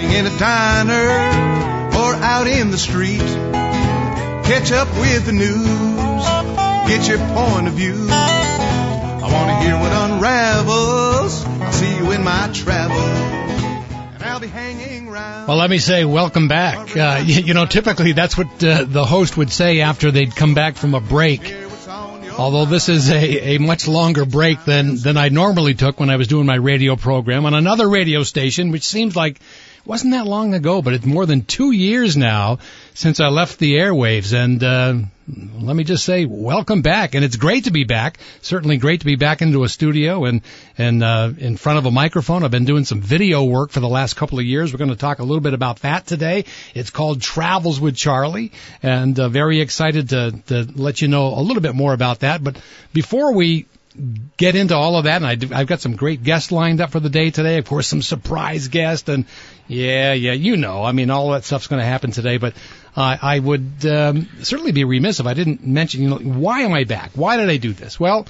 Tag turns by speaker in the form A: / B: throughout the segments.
A: Sitting in a diner or out in the street. Catch up with the news, get your point of view. I want to hear what unravels. I'll see you in my travels. And I'll be hanging around.
B: Well, let me say welcome back. Uh, you, you know, typically that's what uh, the host would say after they'd come back from a break.
A: Hear what's on your
B: Although this is a, a much longer break than, than I normally took when I was doing my radio program on another radio station, which seems like wasn't that long ago, but it's more than two years now since I left the airwaves. And uh, let me just say, welcome back. And it's great to be back. Certainly great to be back into a studio and and uh, in front of a microphone. I've been doing some video work for the last couple of years. We're going to talk a little bit about that today. It's called Travels with Charlie, and uh, very excited to to let you know a little bit more about that. But before we get into all of that, and I I've got some great guests lined up for the day today. Of course, some surprise guests, and yeah, yeah, you know, I mean, all that stuff's going to happen today. But uh, I would um, certainly be remiss if I didn't mention, you know, why am I back? Why did I do this? Well.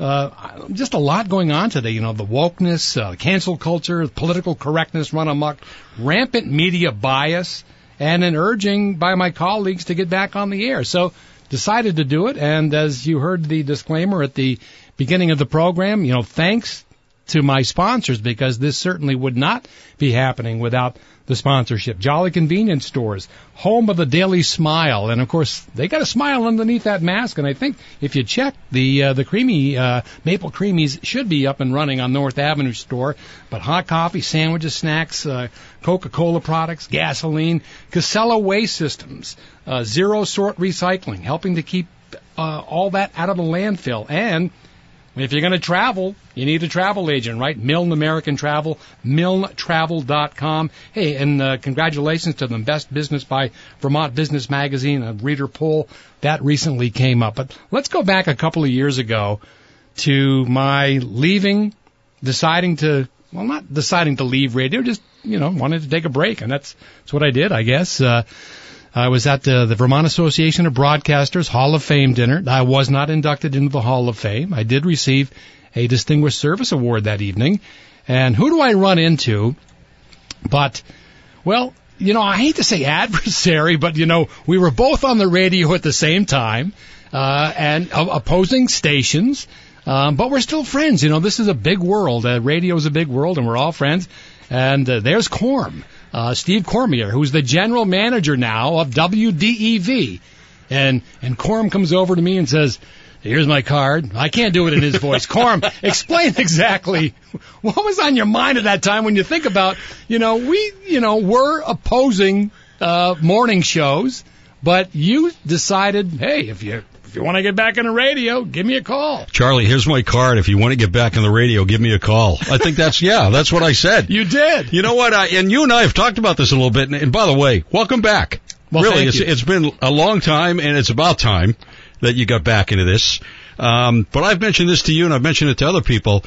B: Uh, just a lot going on today. You know, the wokeness, uh, cancel culture, political correctness run amok, rampant media bias, and an urging by my colleagues to get back on the air. So decided to do it. And as you heard the disclaimer at the beginning of the program, you know, thanks to my sponsors because this certainly would not be happening without the sponsorship. Jolly Convenience Stores, home of the Daily Smile, and of course they got a smile underneath that mask. And I think if you check the uh, the creamy uh, maple creamies should be up and running on North Avenue store. But hot coffee, sandwiches, snacks, uh, Coca-Cola products, gasoline, Casella Waste Systems, uh, zero sort recycling, helping to keep uh, all that out of the landfill and if you're going to travel, you need a travel agent, right? Milne American Travel, milnetravel.com. Hey, and uh, congratulations to them. Best Business by Vermont Business Magazine, a reader poll that recently came up. But let's go back a couple of years ago to my leaving, deciding to, well, not deciding to leave radio, just, you know, wanted to take a break. And that's, that's what I did, I guess. Uh, I was at the, the Vermont Association of Broadcasters Hall of Fame dinner. I was not inducted into the Hall of Fame. I did receive a Distinguished Service Award that evening. And who do I run into? But, well, you know, I hate to say adversary, but you know, we were both on the radio at the same time, uh, and uh, opposing stations. Um, but we're still friends. You know, this is a big world. Uh, radio is a big world, and we're all friends. And uh, there's Corm, uh, Steve Cormier, who's the general manager now of WDEV. And and Corm comes over to me and says, "Here's my card." I can't do it in his voice. Corm, explain exactly what was on your mind at that time when you think about, you know, we, you know, we're opposing uh, morning shows, but you decided, hey, if you if you want to get back in the radio, give me a call.
C: Charlie, here's my card. If you want to get back on the radio, give me a call. I think that's, yeah, that's what I said.
B: You did.
C: You know what? I, and you and I have talked about this a little bit. And, and by the way, welcome back.
B: Well,
C: really, it's, it's been a long time, and it's about time that you got back into this. Um, but I've mentioned this to you, and I've mentioned it to other people.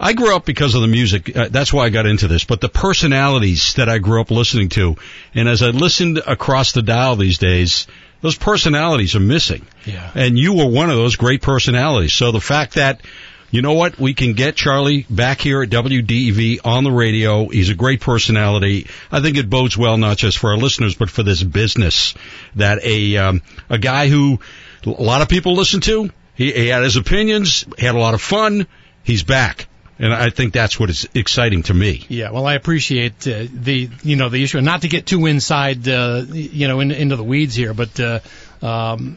C: I grew up because of the music. Uh, that's why I got into this. But the personalities that I grew up listening to, and as I listened across the dial these days, those personalities are missing.
B: Yeah.
C: And you were one of those great personalities. So the fact that, you know what, we can get Charlie back here at WDEV on the radio. He's a great personality. I think it bodes well not just for our listeners, but for this business that a um, a guy who a lot of people listen to. He, he had his opinions, had a lot of fun. He's back. And I think that's what is exciting to me.
B: Yeah, well, I appreciate uh, the you know the issue, and not to get too inside, uh, you know, in, into the weeds here, but uh, um,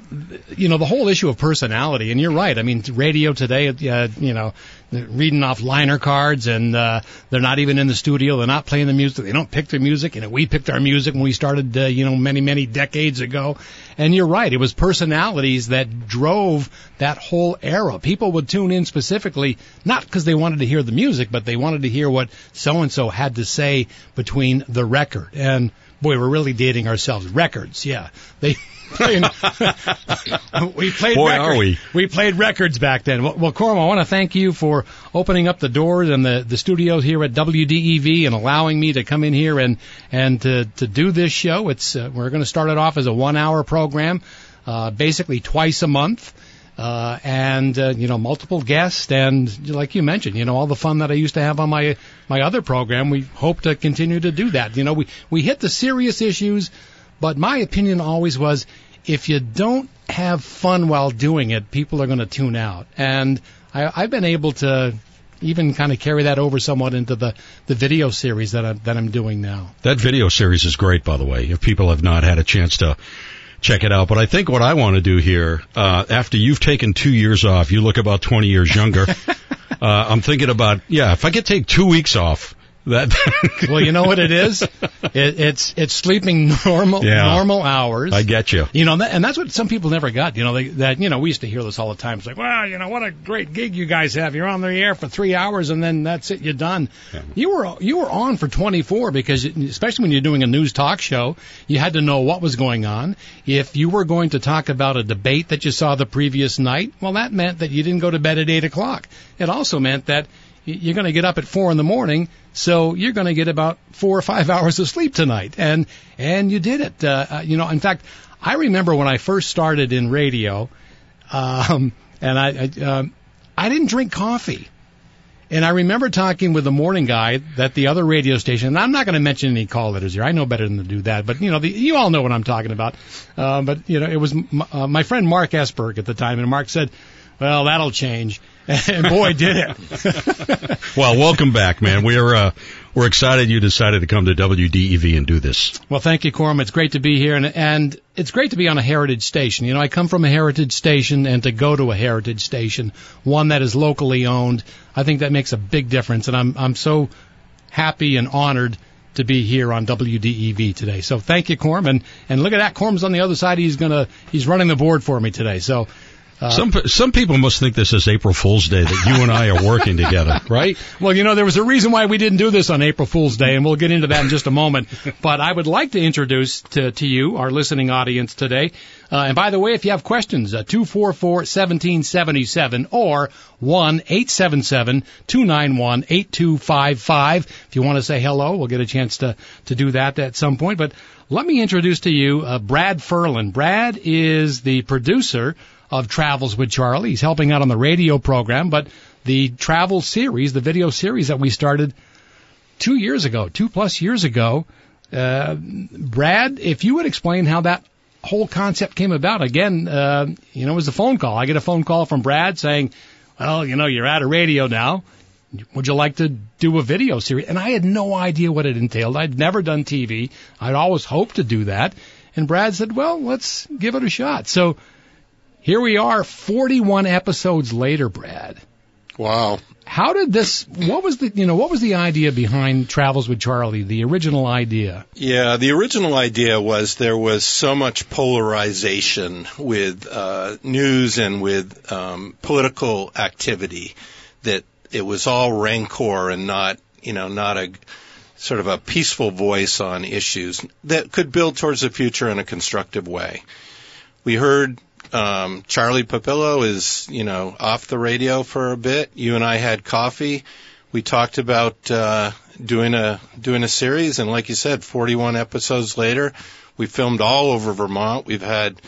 B: you know, the whole issue of personality. And you're right. I mean, radio today, uh, you know, reading off liner cards, and uh, they're not even in the studio. They're not playing the music. They don't pick their music. Know, we picked our music when we started, uh, you know, many many decades ago. And you're right. It was personalities that drove that whole era. People would tune in specifically not because they wanted to hear the music, but they wanted to hear what so and so had to say between the record. And boy, we're really dating ourselves. Records, yeah. They we played
C: Boy,
B: records.
C: are we.
B: we played records back then. Well, well Corm, I want to thank you for opening up the doors and the, the studios here at WDEV and allowing me to come in here and and to to do this show. It's uh, we're going to start it off as a one hour program, uh, basically twice a month. Uh, and uh, you know multiple guests and like you mentioned you know all the fun that I used to have on my my other program we hope to continue to do that you know we we hit the serious issues but my opinion always was if you don't have fun while doing it, people are going to tune out. And I, I've been able to even kind of carry that over somewhat into the, the video series that I'm, that I'm doing now.
C: That video series is great, by the way, if people have not had a chance to check it out. But I think what I want to do here, uh, after you've taken two years off, you look about 20 years younger. uh, I'm thinking about, yeah, if I could take two weeks off, that
B: well, you know what it is? It, it's it's sleeping normal
C: Yeah.
B: normal hours.
C: I get you.
B: You know, and that's what some people never got. You know, they, that you know we used to hear this all the time. It's like, well, you know, what a great gig you guys have. You're on the air for three hours, and then that's it. You're done. You were you were on for 24 because, especially when you're doing a news talk show, you had to know what was going on. If you were going to talk about a debate that you saw the previous night, well, that meant that you didn't go to bed at eight o'clock. It also meant that you're going to get up at four in the morning, so you're going to get about four or five hours of sleep tonight, and and you did it. Uh, uh, you know, in fact, I remember when I first started in radio, um, and I I, um, I didn't drink coffee. And I remember talking with the morning guy that the other radio station, and I'm not going to mention any call letters here. I know better than to do that, but you know, the, you all know what I'm talking about. Uh, but you know, it was m- uh, my friend Mark Esberg at the time, and Mark said, "Well, that'll change," and boy, did it.
C: Well, welcome back, man. We're uh, we're excited you decided to come to WDEV and do this.
B: Well, thank you, Corm. It's great to be here, and and it's great to be on a heritage station. You know, I come from a heritage station, and to go to a heritage station, one that is locally owned, I think that makes a big difference. And I'm I'm so happy and honored to be here on WDEV today. So thank you, Corm, and and look at that, Corm's on the other side. He's gonna he's running the board for me today. So. Uh,
C: some some people must think this is April Fool's Day that you and I are working together, right?
B: Well, you know, there was a reason why we didn't do this on April Fool's Day, and we'll get into that in just a moment. But I would like to introduce to, to you, our listening audience today. Uh, and by the way, if you have questions, uh, 244-1777 or 1-877-291-8255. If you want to say hello, we'll get a chance to, to do that at some point. But let me introduce to you uh, Brad Ferland. Brad is the producer of Travels with Charlie. He's helping out on the radio program, but the travel series, the video series that we started two years ago, two plus years ago. Uh, Brad, if you would explain how that whole concept came about. Again, uh, you know, it was a phone call. I get a phone call from Brad saying, well, you know, you're out of radio now. Would you like to do a video series? And I had no idea what it entailed. I'd never done TV. I'd always hoped to do that. And Brad said, well, let's give it a shot. So here we are 41 episodes later, Brad.
D: Wow.
B: How did this, what was the, you know, what was the idea behind Travels with Charlie, the original idea?
D: Yeah, the original idea was there was so much polarization with uh, news and with um, political activity that it was all rancor and not, you know, not a sort of a peaceful voice on issues that could build towards the future in a constructive way. We heard um, Charlie Papillo is, you know, off the radio for a bit. You and I had coffee. We talked about uh, doing a doing a series, and like you said, 41 episodes later, we filmed all over Vermont. We've had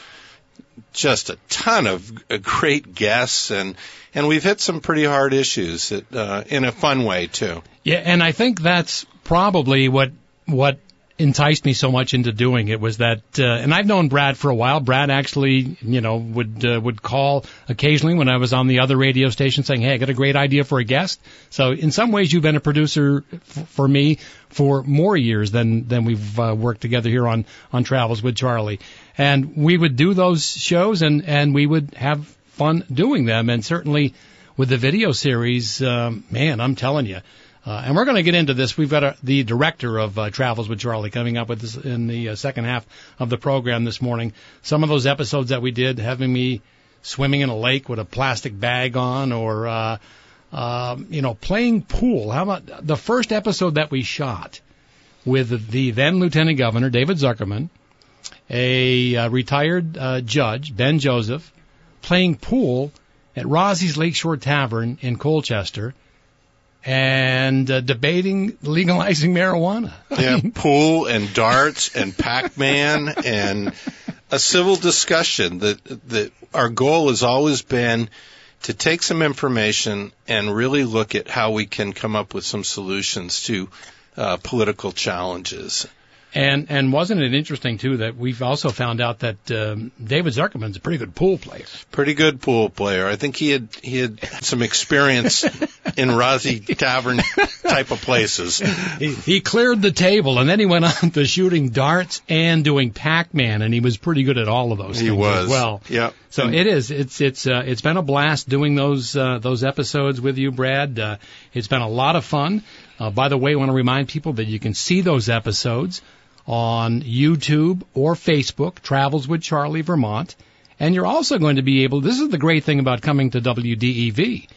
D: just a ton of uh, great guests, and and we've hit some pretty hard issues that, uh, in a fun way too.
B: Yeah, and I think that's probably what what enticed me so much into doing it was that, uh, and I've known Brad for a while. Brad actually, you know, would uh, would call occasionally when I was on the other radio station saying, "Hey, I got a great idea for a guest." So in some ways, you've been a producer f- for me for more years than than we've uh, worked together here on on Travels with Charlie. And we would do those shows, and and we would have fun doing them. And certainly with the video series, um, man, I'm telling you. Uh, and we're going to get into this. We've got a, the director of uh, Travels with Charlie coming up with this in the uh, second half of the program this morning. Some of those episodes that we did, having me swimming in a lake with a plastic bag on, or uh, uh, you know, playing pool. How about the first episode that we shot with the then Lieutenant Governor David Zuckerman, a uh, retired uh, judge Ben Joseph, playing pool at Rozzi's Lakeshore Tavern in Colchester and uh, debating legalizing marijuana.
D: Yeah, pool and darts and Pac-Man and a civil discussion. That that our goal has always been to take some information and really look at how we can come up with some solutions to uh, political challenges.
B: And and wasn't it interesting too that we've also found out that um, David Zuckerman's a pretty good pool player.
D: Pretty good pool player. I think he had he had some experience in Rozzi Tavern type of places.
B: He, he cleared the table and then he went on to shooting darts and doing Pac-Man, and he was pretty good at all of those.
D: He was
B: as well.
D: Yeah.
B: So it is. It's it's uh, it's been a blast doing those uh, those episodes with you, Brad. Uh, it's been a lot of fun. Uh, by the way, I want to remind people that you can see those episodes on YouTube or Facebook, Travels with Charlie Vermont. And you're also going to be able, this is the great thing about coming to WDEV.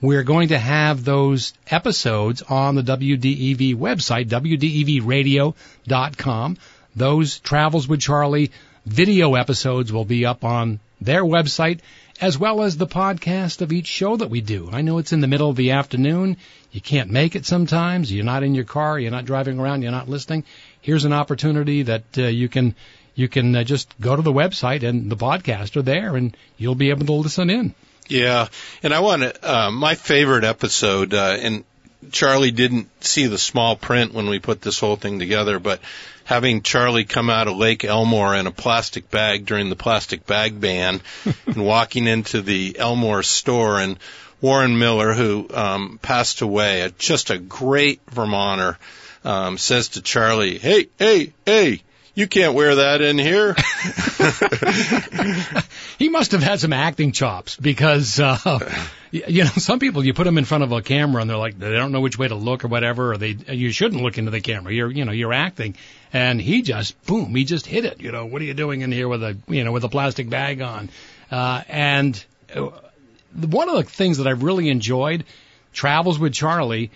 B: We're going to have those episodes on the WDEV website, WDEVradio.com. Those Travels with Charlie video episodes will be up on their website as well as the podcast of each show that we do. I know it's in the middle of the afternoon. You can't make it sometimes. You're not in your car. You're not driving around. You're not listening. Here's an opportunity that uh, you can you can uh, just go to the website and the podcast are there, and you'll be able to listen in.
D: Yeah, and I want to. Uh, my favorite episode, uh, and Charlie didn't see the small print when we put this whole thing together, but having Charlie come out of Lake Elmore in a plastic bag during the plastic bag ban and walking into the Elmore store and Warren Miller, who um, passed away, just a great Vermonter, um, says to Charlie, "Hey, hey, hey, you can't wear that in here."
B: he must have had some acting chops because uh, you know some people you put them in front of a camera and they're like they don't know which way to look or whatever or they you shouldn't look into the camera. You're you know you're acting. And he just boom he just hit it. You know what are you doing in here with a you know with a plastic bag on? Uh, and uh, one of the things that I've really enjoyed travels with Charlie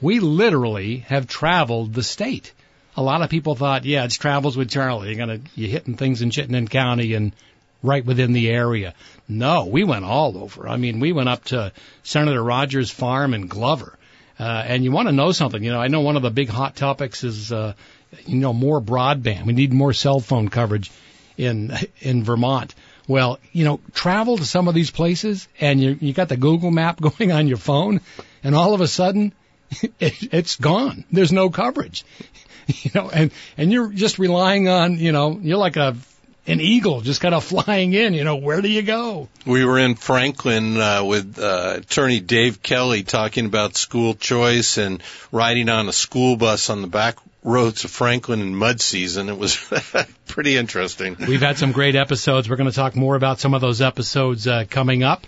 B: we literally have traveled the state a lot of people thought, yeah, it's travels with Charlie. You're gonna you're hitting things in Chittenden County and right within the area. No, we went all over. I mean, we went up to Senator Rodgers' farm in Glover. Uh, and you want to know something? You know, I know one of the big hot topics is, uh, you know, more broadband. We need more cell phone coverage in in Vermont. Well, you know, travel to some of these places, and you you got the Google map going on your phone, and all of a sudden, it, it's gone. There's no coverage. you know, and and you're just relying on, you know, you're like a an eagle just kind of flying in. You know, where do you go?
D: We were in Franklin uh, with uh, attorney Dave Kelly talking about school choice and riding on a school bus on the back roads of Franklin in mud season. It was pretty interesting.
B: We've had some great episodes. We're going to talk more about some of those episodes uh, coming up.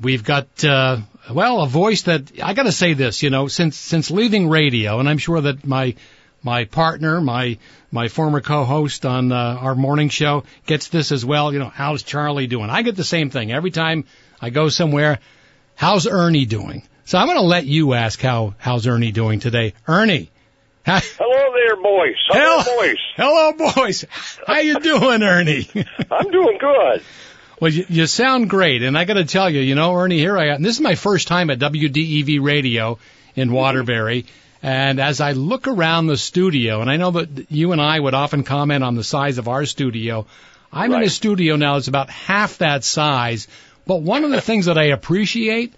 B: We've got uh, well a voice that I got to say this. You know, since since leaving radio, and I'm sure that my my partner, my my former co-host on uh, our morning show gets this as well. You know, how's Charlie doing? I get the same thing every time I go somewhere. How's Ernie doing? So I'm going to let you ask how how's Ernie doing today, Ernie.
E: Hello there, boys. Hello,
B: Hello,
E: boys.
B: Hello, boys. How you doing, Ernie?
E: I'm doing good.
B: Well, you, you sound great, and I got to tell you, you know, Ernie, here I am. This is my first time at WDEV Radio in Waterbury. And as I look around the studio, and I know that you and I would often comment on the size of our studio, I'm in a studio now that's about half that size. But one of the things that I appreciate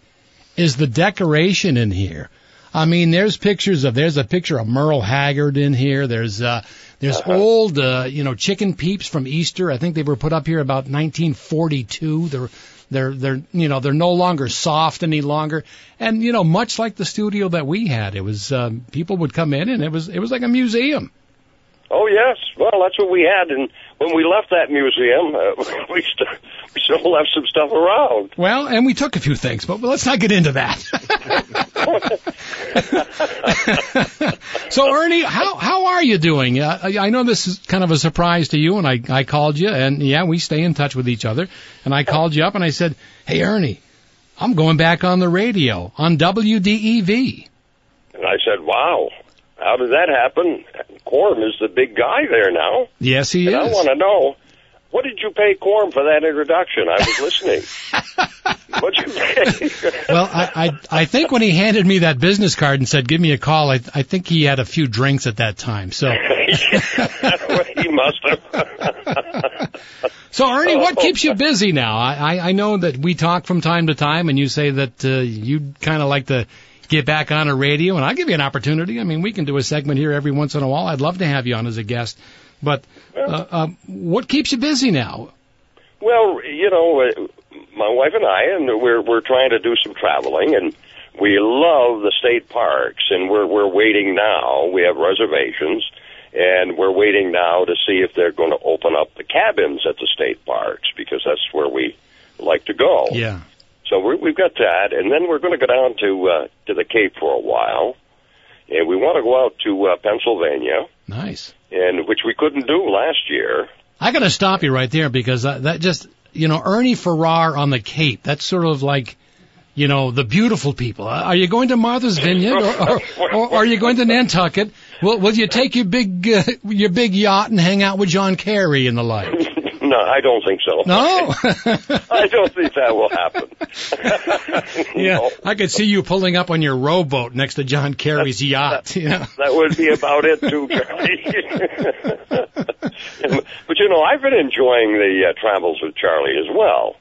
B: is the decoration in here. I mean, there's pictures of there's a picture of Merle Haggard in here. There's uh there's
E: Uh-huh.
B: old uh you know chicken peeps from Easter. I think they were put up here about 1942. They're they're they're you know they're no longer soft any longer. And you know much like the studio that we had, it was um, people would come in and it was it was like a museum.
E: Oh yes, well that's what we had, and when we left that museum, uh, we, st- we still left some stuff around.
B: Well, and we took a few things, but let's not get into that. so, Ernie, how how are you doing? Uh, I I know this is kind of a surprise to you, and I I called you, and yeah, we stay in touch with each other. And I called you up, and I said, "Hey, Ernie, I'm going back on the radio on WDEV."
E: And I said, "Wow, how did that happen?" Corm is the big guy there now,
B: Yes, he
E: and I want to know what did you pay Corm for that introduction? I was listening. What'd you pay?
B: Well, I, I I think when he handed me that business card and said, "Give me a call," I I think he had a few drinks at that time. So.
E: he must have.
B: So Ernie, what keeps you busy now? I, I, I know that we talk from time to time, and you say that uh, you kind of like to get back on a radio, and I'll give you an opportunity. I mean, we can do a segment here every once in a while. I'd love to have you on as a guest. But uh, uh, what keeps you busy now?
E: Well, you know, uh, my wife and I, and we're we're trying to do some traveling, and we love the state parks, and we're we're waiting now. We have reservations, and we're waiting now to see if they're going to open up the cabins at the state parks because that's where we like to go.
B: Yeah.
E: So we're, we've got that, and then we're going to go down to uh, to the Cape for a while, and we want to go out to uh, Pennsylvania,
B: Nice.
E: and which we couldn't do last year.
B: I got to stop you right there because uh, that just, you know, Ernie Farrar on the Cape. That's sort of like, you know, the beautiful people. Uh, Are you going to Martha's Vineyard or, or, or, or are you going to Nantucket? Will, will you take your big, uh, your big yacht and hang out with John Kerry and the like?
E: No, I don't think so.
B: No.
E: I don't think that will happen.
B: yeah,
E: No,
B: I could see you pulling up on your rowboat next to John Kerry's yacht. You know.
E: that would be about it too, Charlie. but you know, I've been enjoying the uh, travels with Charlie as well.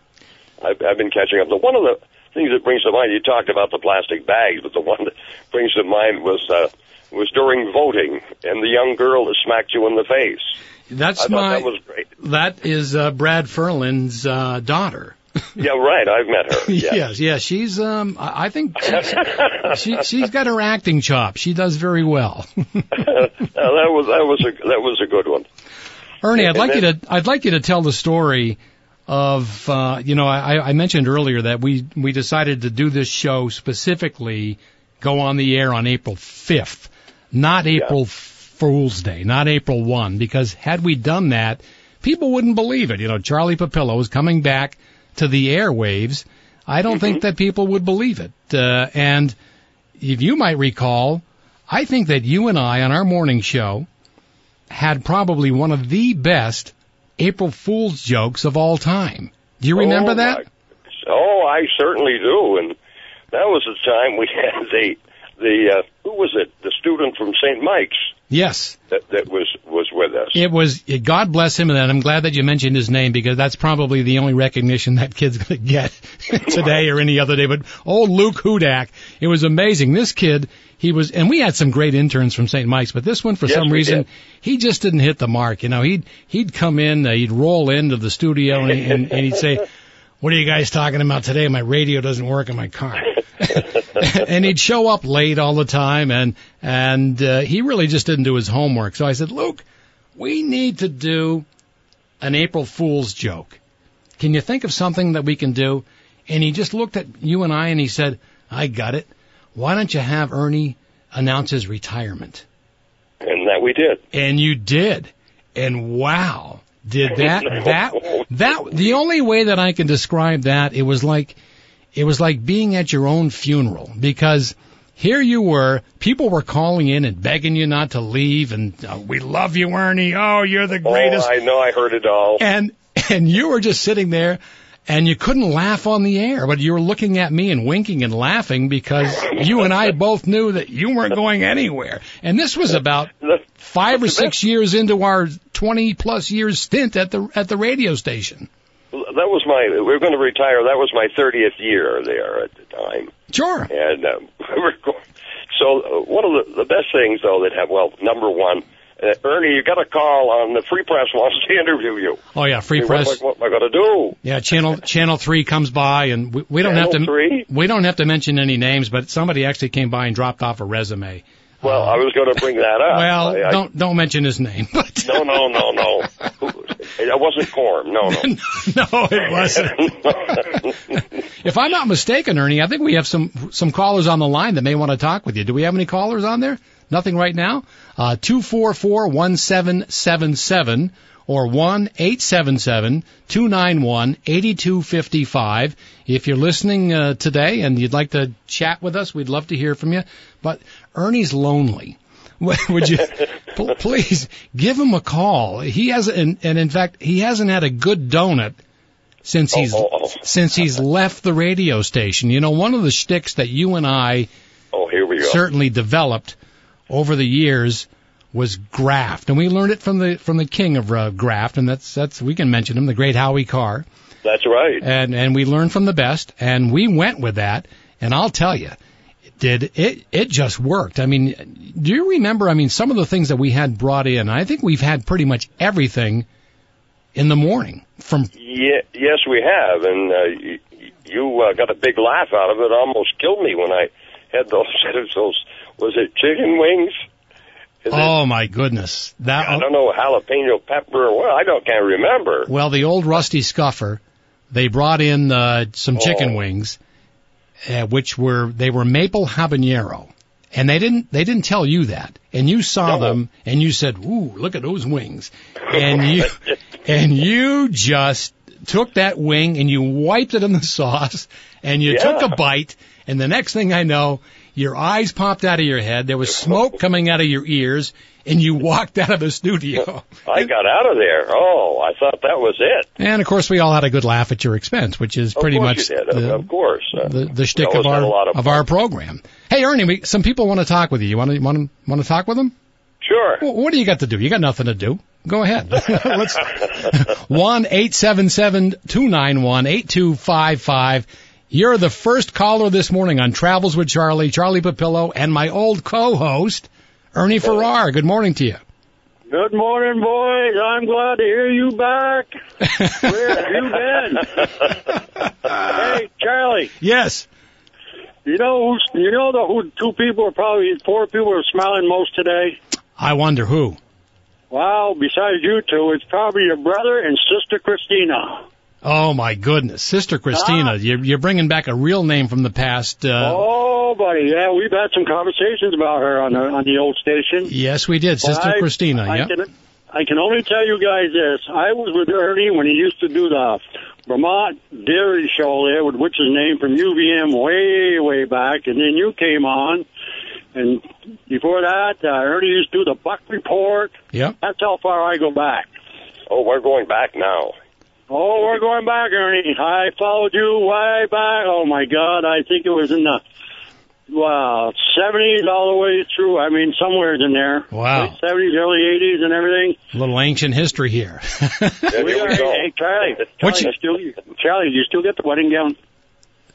E: I've, I've been catching up. The one of the things that brings to mind, you talked about the plastic bags, but the one that brings to mind was uh, was during voting and the young girl that smacked you in the face.
B: That's my.
E: that was great.
B: that is uh, Brad Ferland's uh, daughter.
E: Yeah, right. I've met her. Yes.
B: yes, yes, she's. Um, I think she's, she she's got her acting chops. She does very well.
E: Uh, that was that was a that was a good one.
B: Ernie, I'd
E: And
B: like you to I'd like you to tell the story of uh, you know I, I mentioned earlier that we we decided to do this show specifically go on the air on April 5th, not April Fool's Day, not April 1, because had we done that, people wouldn't believe it. You know, Charlie Papillo is coming back to the airwaves. I don't think that people would believe it. Uh, and if you might recall, I think that you and I on our morning show had probably one of the best April Fool's jokes of all time. Do you remember
E: oh,
B: that?
E: my- Oh, I certainly do. And that was the time we had the the uh, who was it? The student from St. Mike's
B: Yes.
E: that that was was with us.
B: It was, God bless him, and I'm glad that you mentioned his name because that's probably the only recognition that kid's going to get today or any other day. But old Luke Hudak, it was amazing. This kid, he was, and we had some great interns from St. Mike's, but this one, for
E: Yes,
B: some reason,
E: did.
B: he just didn't hit the mark. You know, he'd, he'd come in, uh, he'd roll into the studio and, and, and he'd say, what are you guys talking about today? My radio doesn't work in my car. and he'd show up late all the time and and uh, he really just didn't do his homework. So I said, "Luke, we need to do an April Fool's joke. Can you think of something that we can do?" And he just looked at you and I and he said, "I got it. Why don't you have Ernie announce his retirement?"
E: and that we did.
B: And you did. And wow, did that that that the only way that I can describe that it was like it was like being at your own funeral because here you were, people were calling in and begging you not to leave and uh, we love you Ernie. Oh, you're the greatest.
E: Oh, I know. I heard it all.
B: and and you were just sitting there and you couldn't laugh on the air, but you were looking at me and winking and laughing because you and I both knew that you weren't going anywhere. And this was about five or six years into our 20 plus years stint at the at the radio station.
E: that was my. We were going to retire. That was my 30th year there at the time,
B: Sure.
E: and um, we were going. So uh, one of the, the best things though that have well, number one, uh, Ernie, you got a call on the Free Press wants to interview you.
B: Oh yeah, free
E: Hey,
B: press.
E: What, am I going to do?
B: Yeah, channel channel three comes by, and we, we don't have to
E: three?
B: we don't have to mention any names, but somebody actually came by and dropped off a resume.
E: Well, I was going to bring that up.
B: Well,
E: I, I,
B: don't don't mention his name. But
E: No, no, no, no. It wasn't Corm. No, no.
B: no, it wasn't. If I'm not mistaken, Ernie, I think we have some some callers on the line that may want to talk with you. Do we have any callers on there? Nothing right now. Uh, two four four one seven seven seven or one eight seven seven two nine one eighty two fifty five. If you're listening uh, today and you'd like to chat with us, we'd love to hear from you. But Ernie's lonely. Would you pl- please give him a call? He has, and, and in fact, he hasn't had a good donut since he's
E: oh, oh.
B: since he's left the radio station. You know, one of the shticks that you and I
E: Oh, here we go.
B: certainly developed over the years was graft, and we learned it from the from the king of uh, graft, and that's that's we can mention him, the great Howie Carr,
E: That's right.
B: and and we learned from the best, and we went with that, and I'll tell you. Did it? It just worked. I mean, do you remember? I mean, some of the things that we had brought in. I think we've had pretty much everything in the morning from
E: Yeah, yes, we have, and uh, you, you uh, got a big laugh out of it. Almost killed me when I had those. those was it chicken wings? Is it,
B: Oh my goodness! That
E: I don't know jalapeno pepper or what. I don't can't remember.
B: well, the old rusty scuffer. They brought in uh, some chicken
E: Oh.
B: wings, uh, which were they were maple habanero, and they didn't they didn't tell you that, and you saw
E: No.
B: them, and you said, "Ooh, look at those wings," and you and you just took that wing and you wiped it in the sauce, and you
E: Yeah.
B: took a bite, and the next thing I know. Your eyes popped out of your head. There was smoke coming out of your ears, and you walked out of the studio.
E: I got out of there. Oh, I thought that was it.
B: And of course, we all had a good laugh at your expense, which is pretty much.
E: Of-
B: the,
E: of course. Uh,
B: the the shtick of our
E: had a lot of
B: of our program. Hey, Ernie, we, some people want to talk with you. You want to want to want to talk with them?
E: Sure.
B: Well, what do you got to do? You got nothing to do. Go ahead. Let's one eight seven seven two nine one eight two five five. You're the first caller this morning on Travels with Charlie, Charlie Papillo, and my old co-host Ernie Farrar. Good morning to you.
F: Good morning, boys. I'm glad to hear you back. Where have you been? hey, Charlie.
B: yes.
F: You know who's, you know the who two people are probably four people are smiling most today.
B: I wonder who.
F: Wow, besides you two, it's probably your brother and sister Christina.
B: Oh my goodness, Sister Christina,
F: Ah.
B: you're, you're bringing back a real name from the past. Uh,
F: oh, buddy, yeah, we've had some conversations about her on the on the old station.
B: Yes, we did, Sister
F: Well, I-
B: Christina.
F: I
B: Yep.
F: can, I can only tell you guys this. I was with Ernie when he used to do the Vermont Dairy Show there, with which is name from UVM way, way back, and then you came on. And before that, uh, Ernie used to do the Buck Report.
B: Yep.
F: That's how far I go back.
E: Oh, we're going back now.
F: Oh, we're going back, Ernie. I followed you way back. Oh my God, I think it was in the wow seventies all the way through. I mean, somewhere in there.
B: Wow.
F: seventies, early eighties, and everything.
B: A little ancient history here.
E: There
F: We
E: we
F: are,
E: go.
F: hey, Charlie.
B: What
F: Charlie, you still, Charlie, do you still get the wedding gown?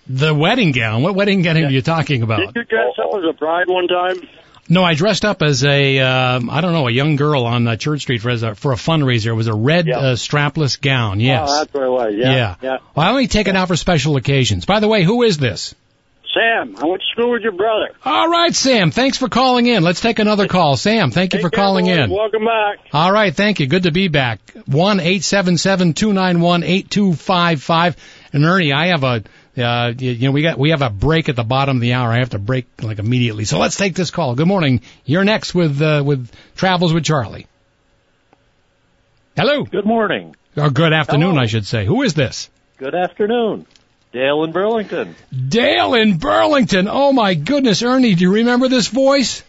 B: the wedding gown. What wedding gown are you talking about?
F: Did you dress oh, up oh. as a bride one time?
B: No, I dressed up as a um, I don't know a young girl on uh, Church Street for as a, for a fundraiser. It was a red
F: Yeah.
B: uh, strapless gown. Yes.
F: Oh, that's what it was. Yeah.
B: yeah.
F: Yeah.
B: Well, I only take it out for special occasions. By the way, who is this?
F: Sam, I went to school with your brother.
B: All right, Sam. Thanks for calling in. Let's take another call. Sam, thank you
F: Take
B: for calling
F: boys.
B: in.
F: Welcome back.
B: All right, thank you. Good to be back. One eight seven seven two nine one eight two five five. And Ernie, I have a uh, you you know we got we have a break at the bottom of the hour. I have to break like immediately. So let's take this call. Good morning. You're next with uh, with Travels with Charlie. Hello.
G: Good morning.
B: Or good afternoon,
G: Hello.
B: I should say. Who is this?
G: Good afternoon. Dale in Burlington.
B: Dale in Burlington. Oh my goodness, Ernie, do you remember this voice?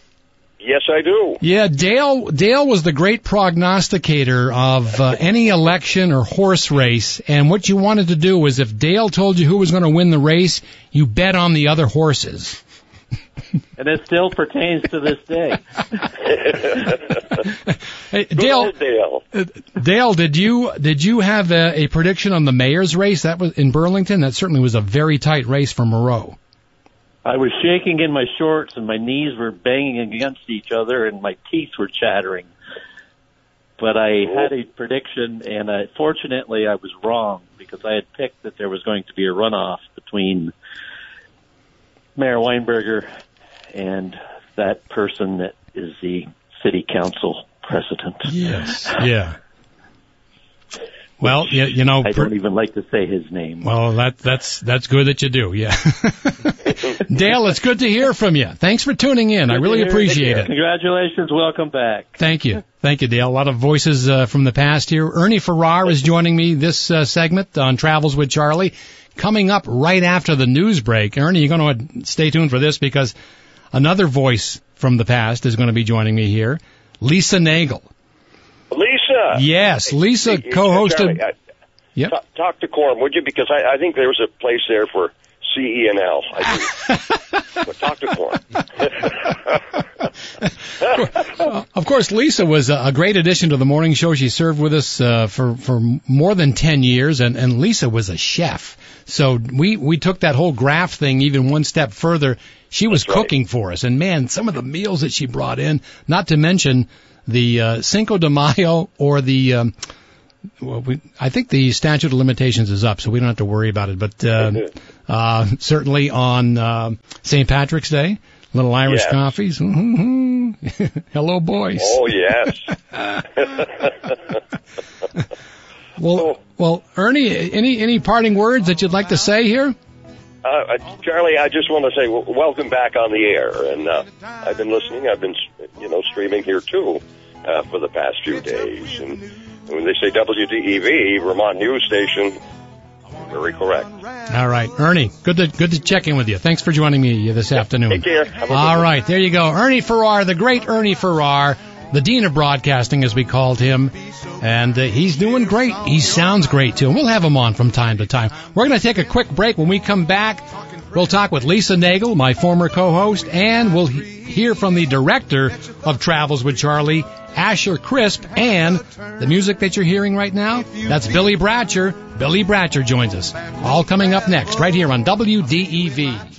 E: Yes, I do.
B: Yeah, Dale. Dale was the great prognosticator of uh, any election or horse race, and what you wanted to do was, if Dale told you who was going to win the race, you bet on the other horses.
G: And it still pertains to this day.
B: Hey, Dale,
E: Dale.
B: uh, Dale, did you did you have a, a prediction on the mayor's race? That was in Burlington. That certainly was a very tight race for Miro.
G: I was shaking in my shorts and my knees were banging against each other and my teeth were chattering. But I had a prediction and uh, fortunately I was wrong because I had picked that there was going to be a runoff between Mayor Weinberger and that person that is the city council president.
B: Yes. Yeah. Well, you, you know,
G: I don't even like to say his name.
B: well, that that's that's good that you do. Yeah. Dale, it's good to hear from you. Thanks for tuning in. I really appreciate it.
G: Congratulations. Welcome back.
B: Thank you. Thank you, Dale. A lot of voices uh, from the past here. Ernie Farrar is joining me this uh, segment on Travels with Charlie. Coming up right after the news break. Ernie, you're going to stay tuned for this because another voice from the past is going to be joining me here. Lisa Nagle.
E: Lisa.
B: Yes, Lisa
E: Hey,
B: co-hosted.
E: Charlie,
B: Yep.
E: talk, talk to Corm, would you? Because I, I think there's a place there for C E and L. I do. but talk to Corm.
B: Of course, Lisa was a great addition to the morning show. She served with us uh, for for more than ten years, and and Lisa was a chef. So we we took that whole graph thing even one step further. She was
E: That's right.
B: cooking for us, and man, some of the meals that she brought in. Not to mention the uh, Cinco de Mayo or the. Um, well, we, I think the statute of limitations is up, so we don't have to worry about it. But uh, uh, certainly on uh, St. Patrick's Day, little Irish
E: Yes.
B: coffees. Hello, boys.
E: oh yes.
B: Well, well, Ernie, any any parting words that you'd like to say here?
E: Uh, uh, Charlie, I just want to say w- welcome back on the air, and uh, I've been listening. I've been, you know, streaming here too uh, for the past few days. And when they say WDEV, Vermont News Station, very correct.
B: All right, Ernie, good to good to check in with you. Thanks for joining me this afternoon.
E: Take care. Have a good
B: All right, there you go, Ernie Farrar, the great Ernie Farrar, the dean of broadcasting, as we called him, and uh, he's doing great. He sounds great too, and we'll have him on from time to time. We're going to take a quick break. When we come back, we'll talk with Lisa Nagle, my former co-host, and we'll he- hear from the director of Travels with Charlie. Asher Crispe and the music that you're hearing right now, that's Billy Bratcher. Billy Bratcher joins us. All coming up next, right here on WDEV.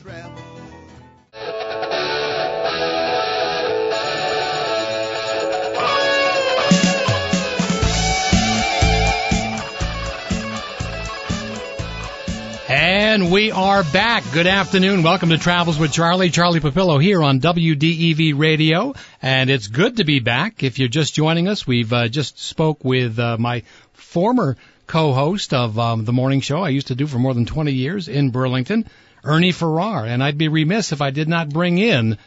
B: And we are back. Good afternoon. Welcome to Travels with Charlie. Charlie Papillo here on WDEV Radio. And it's good to be back. If you're just joining us, we've uh, just spoke with uh, my former co-host of um, the morning show I used to do for more than 20 years in Burlington, Ernie Farrar. And I'd be remiss if I did not bring in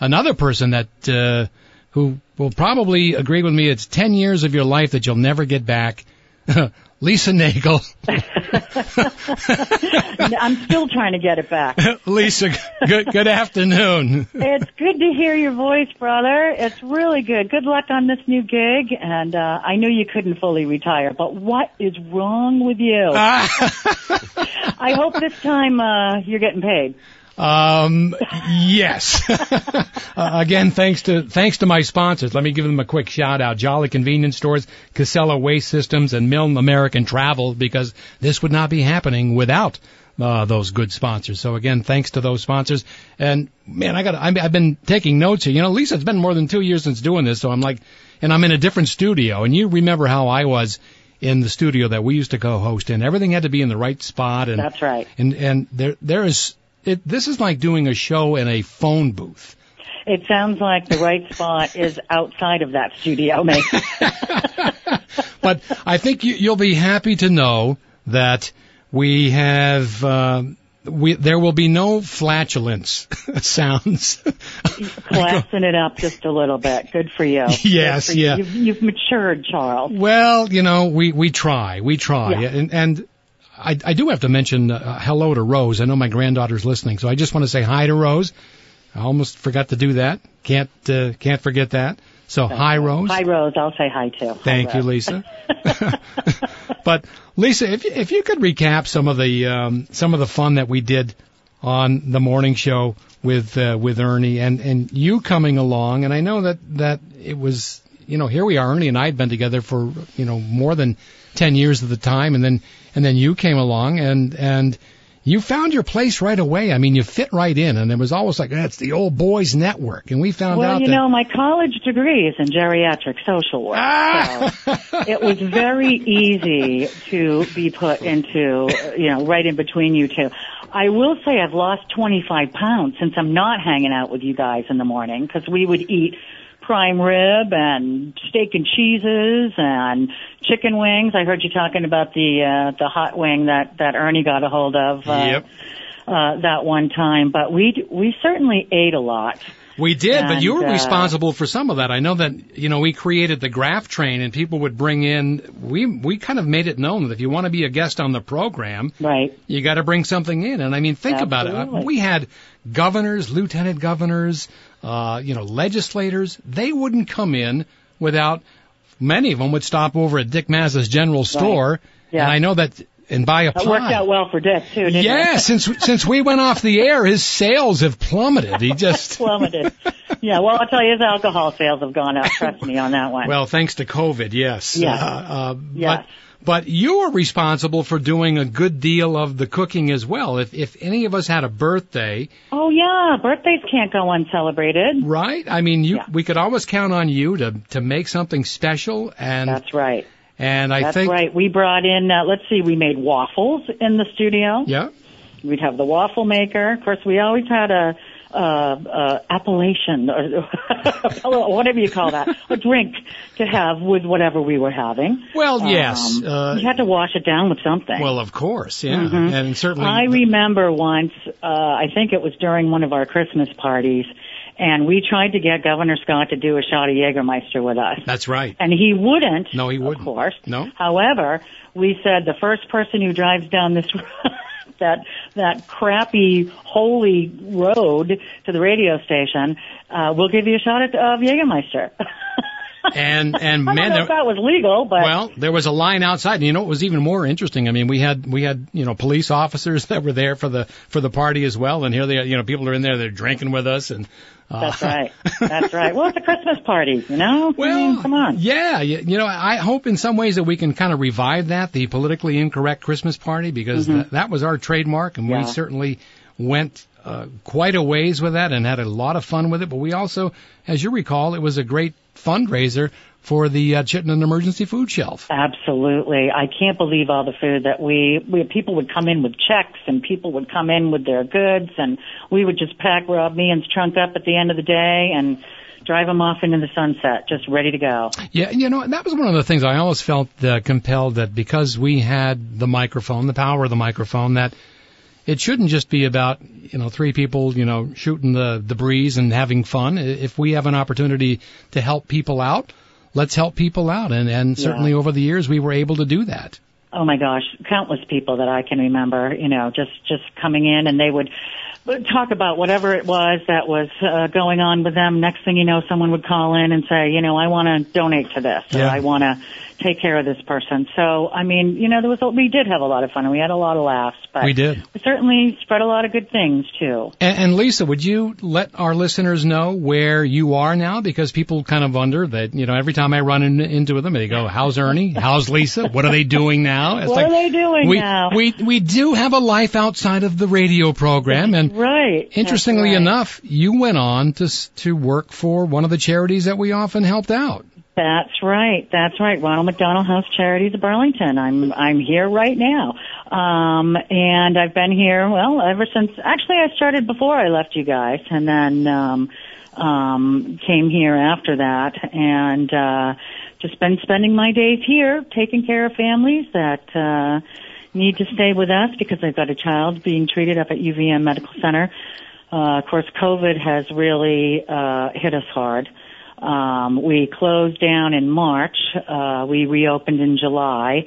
B: another person that uh, who will probably agree with me. It's 10 years of your life that you'll never get back. Lisa Nagle.
H: I'm still trying to get it back.
B: Lisa, good good afternoon.
H: It's good to hear your voice, brother. It's really good. Good luck on this new gig. And uh, I knew you couldn't fully retire, but what is wrong with you? I hope this time uh, you're getting paid.
B: Um, yes. uh, again, thanks to thanks to my sponsors. Let me give them a quick shout out: Jolly Convenience Stores, Casella Waste Systems, and Milne American Travel, because this would not be happening without. Uh, those good sponsors. So again, thanks to those sponsors. And man, I got, I've been taking notes here. You know, Lisa, it's been more than two years since doing this. So I'm like, and I'm in a different studio. And you remember how I was in the studio that we used to co-host in. Everything had to be in the right spot. And
H: That's right.
B: and and there there is it. This is like doing a show in a phone booth.
H: It sounds like the right spot is outside of that studio, mate.
B: But I think you, you'll be happy to know that we have. Um, we, there will be no flatulence sounds.
H: Classing it up just a little bit. Good for you.
B: Yes,
H: for you.
B: yeah.
H: You've, you've matured, Charles.
B: well, you know, we we try, we try,
H: Yeah.
B: and and I I do have to mention uh, hello to Rose. I know my granddaughter's listening, so I just want to say hi to Rose. I almost forgot to do that. Can't uh, can't forget that. So hi, Rose.
H: Hi, Rose. I'll say hi too. Hi,
B: Thank you, Lisa. but Lisa, if you, if you could recap some of the um, some of the fun that we did on the morning show with uh, with Ernie and and you coming along, and I know that that it was you know here we are, Ernie and I had been together for you know more than ten years at the time, and then and then you came along and and you found your place right away. I mean, you fit right in, and it was always like that's the old boys network, and we found
H: well,
B: out Well,
H: you
B: that
H: know, my college degree is in geriatric social work.
B: Ah!
H: So it was very easy to be put into, you know, right in between you two. I will say I've lost 25 pounds since I'm not hanging out with you guys in the morning because we would eat prime rib and steak and cheeses and chicken wings. I heard you talking about the uh, the hot wing that that Ernie got a hold of. Uh,
B: Yep.
H: Uh, that one time, but we we certainly ate a lot.
B: We did, but you were
H: uh,
B: responsible for some of that. I know that you know we created the graph train, and people would bring in. We we kind of made it known that if you want to be a guest on the program,
H: Right.
B: you got to bring something in. And I mean, think about it. We had governors, lieutenant governors, uh, you know, legislators. They wouldn't come in without. Many of them would stop over at Dick Mazza's General Store,
H: Yeah.
B: and I know that and buy a
H: That worked out well for Dick too, didn't
B: Yeah, since since we went off the air, his sales have plummeted. He just
H: plummeted. Yeah, well, I'll tell you, his alcohol sales have gone up. Trust me on that one.
B: Well, thanks to COVID, yes.
H: Yes.
B: Uh, uh,
H: Yes.
B: But, but you are responsible for doing a good deal of the cooking as well. If, if any of us had a birthday,
H: oh yeah, birthdays can't go uncelebrated.
B: right? I mean, you,
H: Yeah.
B: we could always count on you to, to make something special. And,
H: That's right.
B: and I
H: That's
B: think,
H: right. We brought in. Uh, let's see, we made waffles in the studio.
B: yeah,
H: We'd have the waffle maker. Of course, we always had a. Uh, uh, appellation, or whatever you call that, a drink to have with whatever we were having.
B: well, yes.
H: Um,
B: uh,
H: you had to wash it down with something.
B: well, of course, yeah.
H: Mhm.
B: And certainly,
H: I remember once, uh, I think it was during one of our Christmas parties, and we tried to get Governor Scott to do a shot of Jägermeister with us.
B: that's right.
H: And he wouldn't.
B: No, he wouldn't.
H: Of course.
B: No.
H: However, we said the first person who drives down this that that crappy holy road to the radio station, uh, we'll give you a shot at, of Jägermeister.
B: And, and man, there-
H: that was legal, but
B: Well, there was a line outside, and you know it was even more interesting? I mean, we had we had you know police officers that were there for the for the party as well, and here they are, you know people are in there, they're drinking with us, and uh,
H: that's right. That's right. Well, it's a Christmas party, you know. I
B: Well,
H: mean, come on.
B: Yeah, you, you know, I hope in some ways that we can kind of revive that, the politically incorrect Christmas party, because
H: Mhm.
B: that, that was our trademark, and
H: Yeah.
B: we certainly went uh, quite a ways with that and had a lot of fun with it. But we also, as you recall, it was a great fundraiser for the uh, Chittenden Emergency Food Shelf.
H: Absolutely. I can't believe all the food that we, we people would come in with checks and people would come in with their goods and we would just pack Rob Meehan's trunk up at the end of the day and drive him off into the sunset, just ready to go.
B: Yeah, you know, that was one of the things I always felt uh, compelled that because we had the microphone, the power of the microphone, that it shouldn't just be about, you know, three people, you know, shooting the, the breeze and having fun. If we have an opportunity to help people out, let's help people out. And, and
H: Yeah.
B: certainly over the years, we were able to do that.
H: Oh my gosh, countless people that I can remember, you know, just just coming in and they would talk about whatever it was that was uh, going on with them. Next thing you know, someone would call in and say, you know, I want to donate to this or
B: Yeah.
H: I want to take care of this person. So, I mean, you know, there was a, we did have a lot of fun and we had a lot of laughs, but
B: We did.
H: we certainly spread a lot of good things too.
B: And, and Lisa, would you let our listeners know where you are now? Because people kind of wonder that, you know, every time I run in, into them, they go, how's Ernie? How's Lisa? What are they doing now? It's
H: What are they doing
B: we,
H: now?
B: We, we do have a life outside of the radio program. And
H: Right.
B: interestingly
H: right.
B: enough, you went on to, to work for one of the charities that we often helped out.
H: That's right. That's right. Ronald McDonald House Charities of Burlington. I'm I'm here right now, um, and I've been here well ever since. Actually, I started before I left you guys, and then um, um, came here after that, and uh, just been spending my days here, taking care of families that uh, need to stay with us because they've got a child being treated up at UVM Medical Center. Uh, of course, COVID has really uh, hit us hard. Um, we closed down in March. Uh, we reopened in July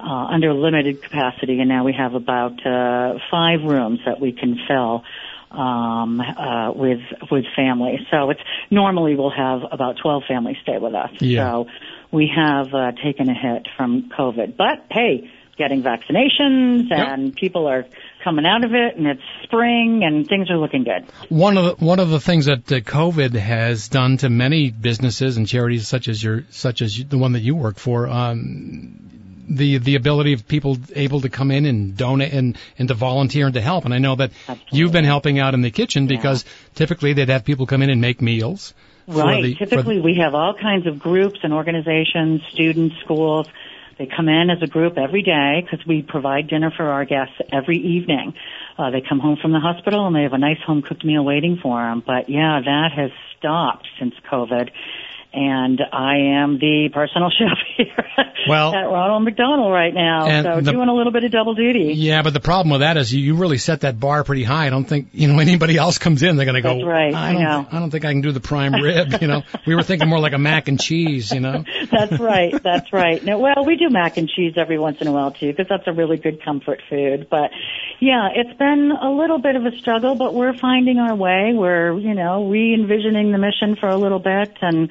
H: uh, under limited capacity, and now we have about uh, five rooms that we can fill um, uh, with with families. So it's normally we'll have about 12 families stay with us.
B: Yeah.
H: So we have uh, taken a hit from COVID, but hey, getting vaccinations
B: Yep.
H: and people are coming out of it, and it's spring, and things are looking good.
B: One of the, one of the things that uh, COVID has done to many businesses and charities such as your such as the one that you work for, um, the the ability of people able to come in and donate and and to volunteer and to help. And I know that
H: Absolutely.
B: you've been helping out in the kitchen because typically they'd have people come in and make meals.
H: Right.
B: the- for the-
H: Typically, we have all kinds of groups and organizations, students, schools. They come in as a group every day because we provide dinner for our guests every evening. Uh, they come home from the hospital and they have a nice home cooked meal waiting for them. But yeah, that has stopped since COVID. And I am the personal chef here
B: Well-
H: at Ronald McDonald right now. So
B: the-
H: doing a little bit of double duty.
B: Yeah, but the problem with that is you, you really set that bar pretty high. I don't think you know anybody else comes in. They're going to go.
H: That's right,
B: I
H: I
B: don't.
H: know.
B: I don't think I can do the prime rib. You know, we were thinking more like a mac and cheese. You know.
H: That's right. That's right. No, well, we do mac and cheese every once in a while too, because that's a really good comfort food. But yeah, it's been a little bit of a struggle, but we're finding our way. We're, you know, re-envisioning the mission for a little bit and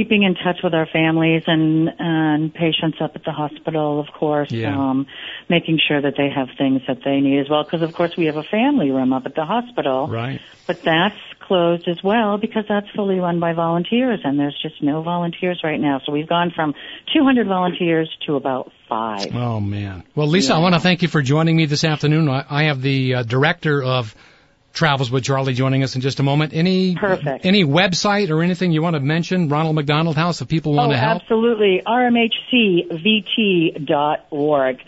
H: keeping in touch with our families and and patients up at the hospital, of course.
B: Yeah.
H: Um, making sure that they have things that they need as well, because of course we have a family room up at the hospital.
B: Right.
H: But that's closed as well because that's fully run by volunteers and there's just no volunteers right now. So we've gone from 200 volunteers to about five.
B: Oh man. Well, Lisa, I want to thank you for joining me this afternoon. I, I have the uh, director of Travels with Charlie joining us in just a moment. Any
H: Perfect.
B: any website or anything you want to mention? Ronald McDonald House if people want
H: oh,
B: to help.
H: absolutely. RMHCVT.org.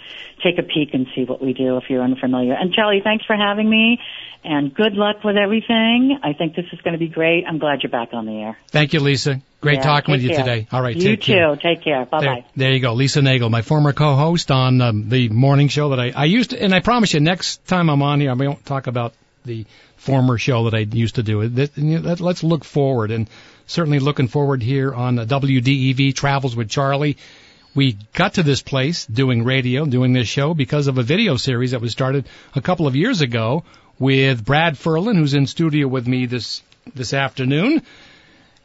H: Take a peek and see what we do if you're unfamiliar. And Charlie, thanks for having me and good luck with everything. I think this is going to be great. I'm glad you're back on the air.
B: Thank you, Lisa. Great
H: Yeah,
B: talking with you
H: care.
B: today. All right,
H: You
B: take
H: too.
B: care.
H: Take care. Bye
B: There,
H: bye.
B: there you go, Lisa Nagle, my former co-host on um, the morning show that I, I used to, and I promise you, next time I'm on here, I won't talk about the former show that I used to do. Let's look forward, and certainly looking forward here on WDEV Travels with Charlie. We got to this place doing radio, doing this show because of a video series that was started a couple of years ago with Brad Ferland, who's in studio with me this this afternoon.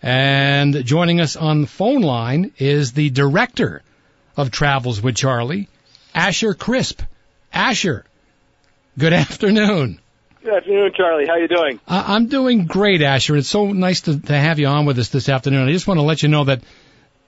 B: And joining us on the phone line is the director of Travels with Charlie, Asher Crispe. Asher, good afternoon.
I: Good afternoon, Charlie. How you doing?
B: I- I'm doing great, Asher. It's so nice to, to have you on with us this afternoon. I just want to let you know that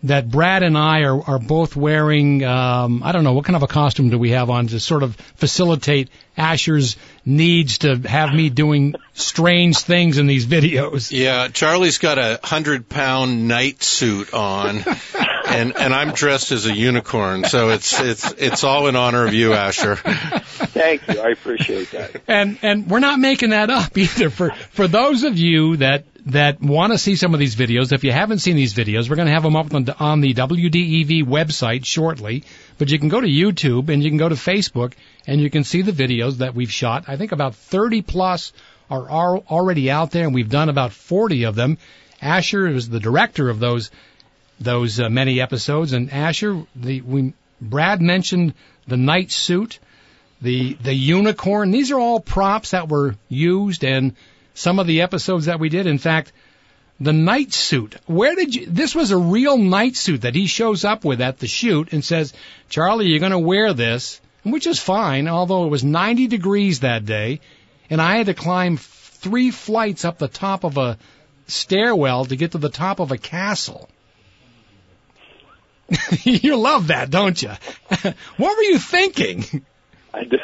B: that Brad and I are, are both wearing, um, I don't know, what kind of a costume do we have on to sort of facilitate Asher's needs to have me doing strange things in these videos?
D: Yeah, Charlie's got a hundred pound knight suit on, and and I'm dressed as a unicorn. So it's it's it's all in honor of you, Asher.
I: Thank you. I appreciate that.
B: And and we're not making that up either. For for those of you that that want to see some of these videos, if you haven't seen these videos, we're going to have them up on, on the WDEV website shortly. But you can go to YouTube and you can go to Facebook and you can see the videos that we've shot. I think about 30 plus are, already out there, and we've done about 40 of them. Asher is the director of those those uh, many episodes, and Asher, the we Brad mentioned the knight suit the the unicorn. These are all props that were used in some of the episodes that we did. In fact, the knight suit. Where did you? This was a real knight suit that he shows up with at the shoot and says, "Charlie, you're going to wear this," which is fine. Although it was 90 degrees that day, and I had to climb three flights up the top of a stairwell to get to the top of a castle. you love that, don't you? what were you thinking?
I: I do.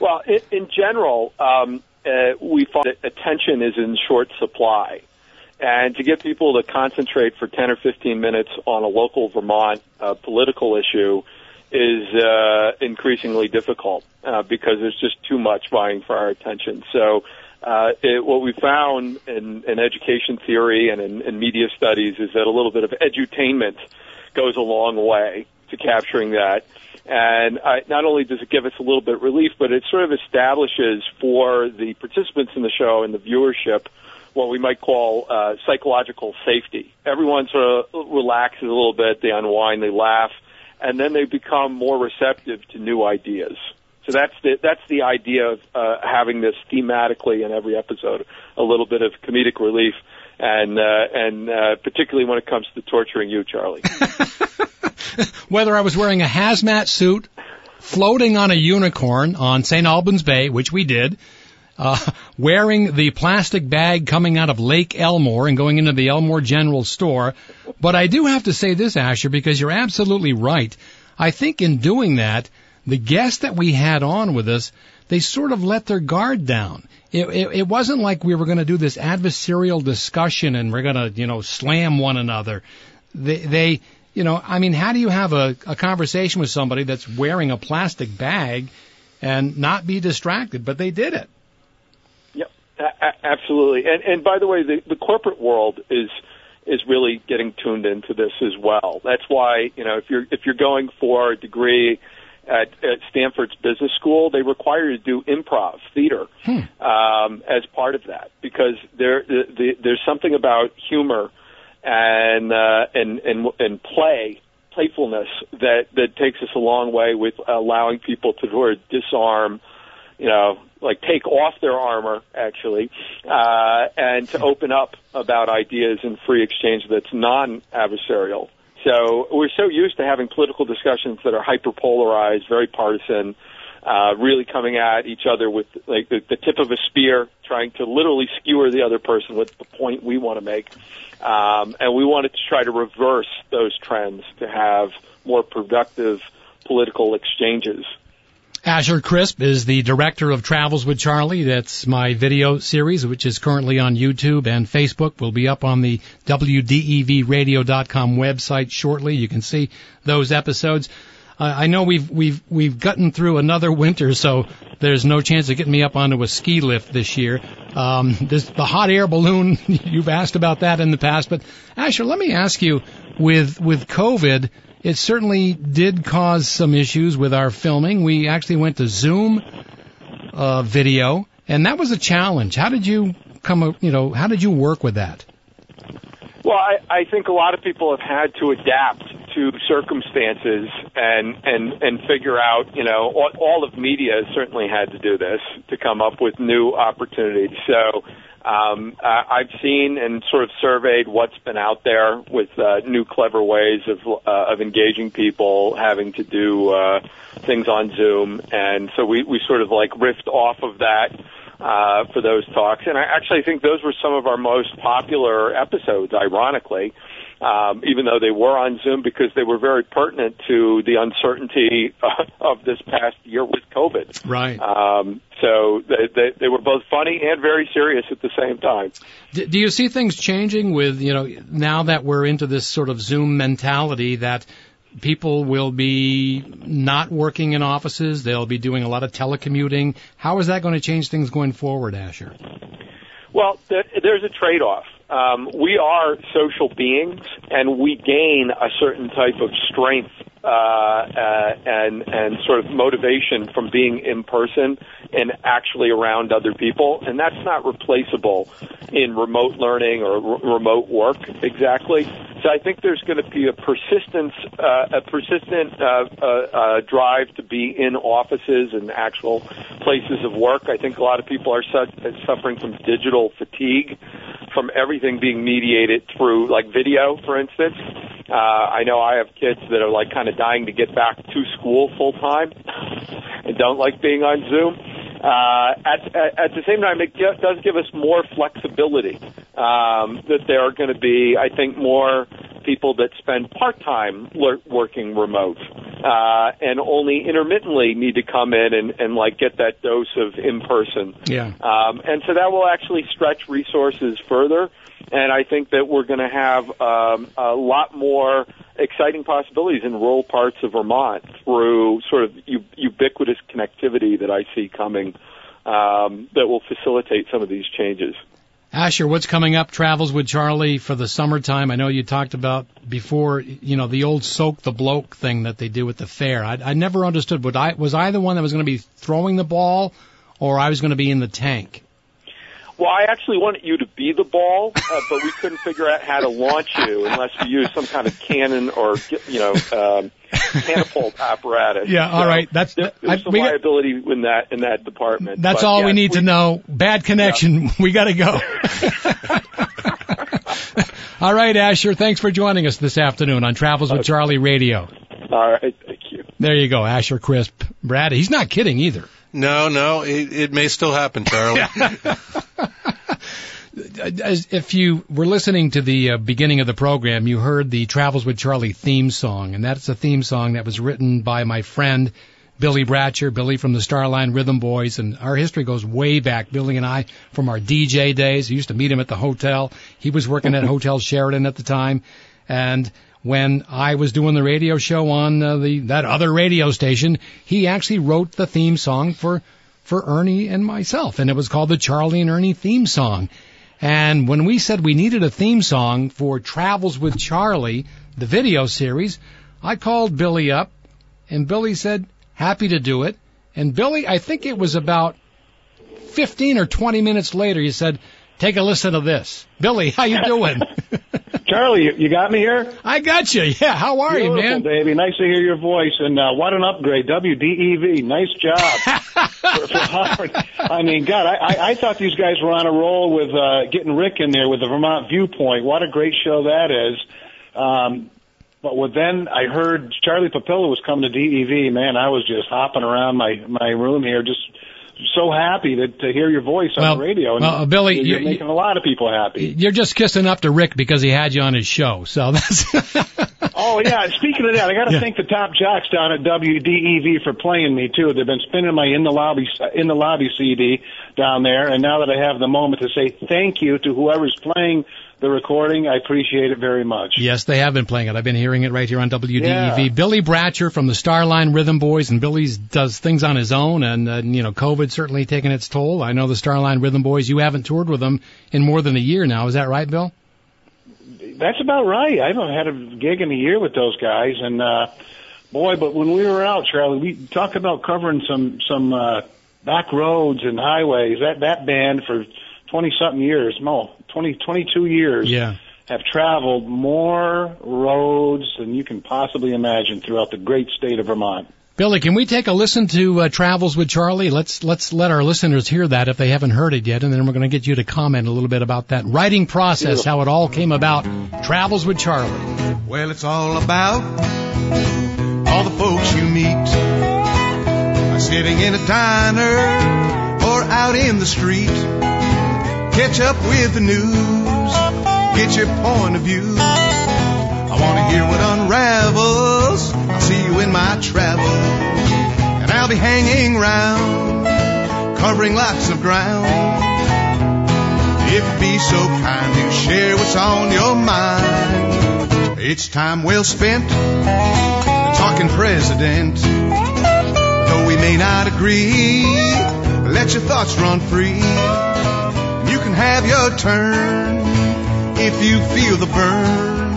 I: well, in, general, um, uh, we find that attention is in short supply. And to get people to concentrate for 10 or 15 minutes on a local Vermont uh, political issue is uh, increasingly difficult uh, because there's just too much vying for our attention. So, uh, it, what we found in, in education theory and in, in media studies is that a little bit of edutainment goes a long way to capturing that. And I, not only does it give us a little bit of relief, but it sort of establishes for the participants in the show and the viewership what we might call uh, psychological safety. Everyone sort of relaxes a little bit, they unwind, they laugh, and then they become more receptive to new ideas. So that's the that's the idea of uh, having this thematically in every episode, a little bit of comedic relief, and uh, and uh, particularly when it comes to torturing you, Charlie.
B: whether I was wearing a hazmat suit, floating on a unicorn on St. Albans Bay, which we did, uh, wearing the plastic bag coming out of Lake Elmore and going into the Elmore General Store. But I do have to say this, Asher, because you're absolutely right. I think in doing that, the guests that we had on with us, they sort of let their guard down. It, it, it wasn't like we were going to do this adversarial discussion and we're going to, you know, slam one another. They, they, you know, I mean, how do you have a, a conversation with somebody that's wearing a plastic bag and not be distracted? But they did it.
I: A- absolutely. And and by the way, the, the corporate world is is really getting tuned into this as well. That's why you know if you're if you're going for a degree at, at Stanford's business school, they require you to do improv theater
B: Hmm.
I: um, as part of that because there the, the, there's something about humor and uh, and and and play playfulness that that takes us a long way with allowing people to sort of disarm you know like take off their armor actually uh, and to open up about ideas in free exchange that's non adversarial so we're so used to having political discussions that are hyper polarized very partisan uh, really coming at each other with like the, the tip of a spear, trying to literally skewer the other person with the point we want to make. Um, and we wanted to try to reverse those trends to have more productive political exchanges.
B: Asher Crispe is the director of Travels with Charlie. That's my video series, which is currently on YouTube and Facebook. Will be up on the WDEVradio.com website shortly. You can see those episodes. Uh, I know we've we've we've gotten through another winter, so there's no chance of getting me up onto a ski lift this year. Um, this the hot air balloon. You've asked about that in the past, but Asher, let me ask you with with COVID it certainly did cause some issues with our filming. We actually went to Zoom uh, video, and that was a challenge. How did you come? You know, how did you work with that?
I: Well, I, I think a lot of people have had to adapt to circumstances and and and figure out. You know, all, all of media certainly had to do this to come up with new opportunities. So. Um, uh, I've seen and sort of surveyed what's been out there with uh, new clever ways of uh, of engaging people, having to do uh, things on Zoom, and so we we sort of like riffed off of that uh, for those talks. And I actually think those were some of our most popular episodes, ironically, um, even though they were on Zoom because they were very pertinent to the uncertainty uh, of this past year with COVID.
B: Right.
I: Um, so they, they, they were both funny and very serious at the same time.
B: Do you see things changing with, you know, now that we're into this sort of Zoom mentality that people will be not working in offices, they'll be doing a lot of telecommuting. How is that going to change things going forward, Asher?
I: Well, there's a trade-off. Um, we are social beings, and we gain a certain type of strength uh, uh, and and sort of motivation from being in person and actually around other people, and that's not replaceable in remote learning or remote work exactly. So I think there's going to be a persistence, uh, a persistent uh, uh, uh, drive to be in offices and actual places of work. I think a lot of people are su- suffering from digital fatigue from everything being mediated through like video, for instance. Uh, I know I have kids that are like kind of dying to get back to school full time and don't like being on Zoom. Uh, at, at, at the same time, it ge- does give us more flexibility. Um, that there are going to be, I think, more people that spend part-time le- working remote uh, and only intermittently need to come in and, and like get that dose of in-person.
B: Yeah.
I: Um, and so that will actually stretch resources further. And I think that we're going to have um, a lot more exciting possibilities in rural parts of Vermont through sort of u- ubiquitous connectivity that I see coming um, that will facilitate some of these changes.
B: Asher, what's coming up? Travels with Charlie for the summertime. I know you talked about before, you know, the old soak the bloke thing that they do at the fair. I, I never understood. Would I was I the one that was going to be throwing the ball, or I was going to be in the tank?
I: Well, I actually wanted you to be the ball, uh, but we couldn't figure out how to launch you unless we used some kind of cannon or you know um, catapult apparatus.
B: Yeah, all
I: so
B: right. That's
I: there, there's
B: I-
I: some
B: we got-
I: in that in that department.
B: That's
I: But,
B: all
I: yeah,
B: we need to know. Bad connection. We got to go. all right, Asher. Thanks for joining us this afternoon on Travels with Charlie Radio.
I: All right, thank you.
B: There you go, Asher Crispe. Brad, he's not kidding either.
D: No, no, it, it may still happen, Charlie.
B: if you were listening to the uh, beginning of the program, you heard the Travels with Charlie theme song, and that's a theme song that was written by my friend Billy Bratcher, Billy from the Starline Rhythm Boys, and our history goes way back. Billy and I from our DJ days. I used to meet him at the hotel. He was working at Hotel Sheraton at the time, and when I was doing the radio show on uh, the that other radio station, he actually wrote the theme song for for Ernie and myself, and it was called the Charlie and Ernie theme song. And when we said we needed a theme song for Travels with Charlie, the video series, I called Billy up, and Billy said, happy to do it. And Billy, I think it was about 15 or 20 minutes later, he said, take a listen to this. Billy, how you doing?
J: Charlie, you, you got me here?
B: I got you. Yeah, how are
J: Beautiful,
B: you, man?
J: baby. Nice to hear your voice. And uh, what an upgrade. WDEV. Nice job. for, for Howard. I mean, God, I, I, I thought these guys were on a roll with uh, getting Rick in there with the Vermont Viewpoint. What a great show that is. Um, but with then I heard Charlie Papillo was coming to DEV. Man, I was just hopping around my my room here, just so happy to, to hear your voice on the radio. And
B: well, uh, Billy,
J: you're,
B: you-
J: making a lot of people happy.
B: You're just kissing up to Rick because he had you on his show. So that's
J: Oh yeah, speaking of that, I got to
B: Yeah.
J: thank the top jocks down at WDEV for playing me too. They've been spinning my in the lobby in the lobby CD down there, and now that I have the moment to say thank you to whoever's playing the recording, I appreciate it very much.
B: Yes, they have been playing it. I've been hearing it right here on WDEV.
J: Yeah.
B: Billy Bratcher from the Starline Rhythm Boys, and Billy's does things on his own, and uh, you know, COVID certainly taken its toll. I know the Starline Rhythm Boys. You haven't toured with them in more than a year now. Is that right, Bill?
J: That's about right. I haven't had a gig in a year with those guys, and uh, boy, but when we were out, Charlie, we talk about covering some some uh, back roads and highways. That that band for twenty something years, no, twenty twenty two years.
B: Yeah.
J: have traveled more roads than you can possibly imagine throughout the great state of Vermont.
B: Billy, can we take a listen to uh, Travels with Charlie? Let's let's let our listeners hear that if they haven't heard it yet, and then we're going to get you to comment a little bit about that writing process, how it all came about. Travels with Charlie.
A: Well, it's all about all the folks you meet. Sitting in a diner or out in the street. Catch up with the news. Get your point of view. I want to hear what unravels. I'll see you in my travels. And I'll be hanging round, covering lots of ground. If you'd be so kind to share what's on your mind. It's time well spent talking president. Though we may not agree, let your thoughts run free. You can have your turn if you feel the burn.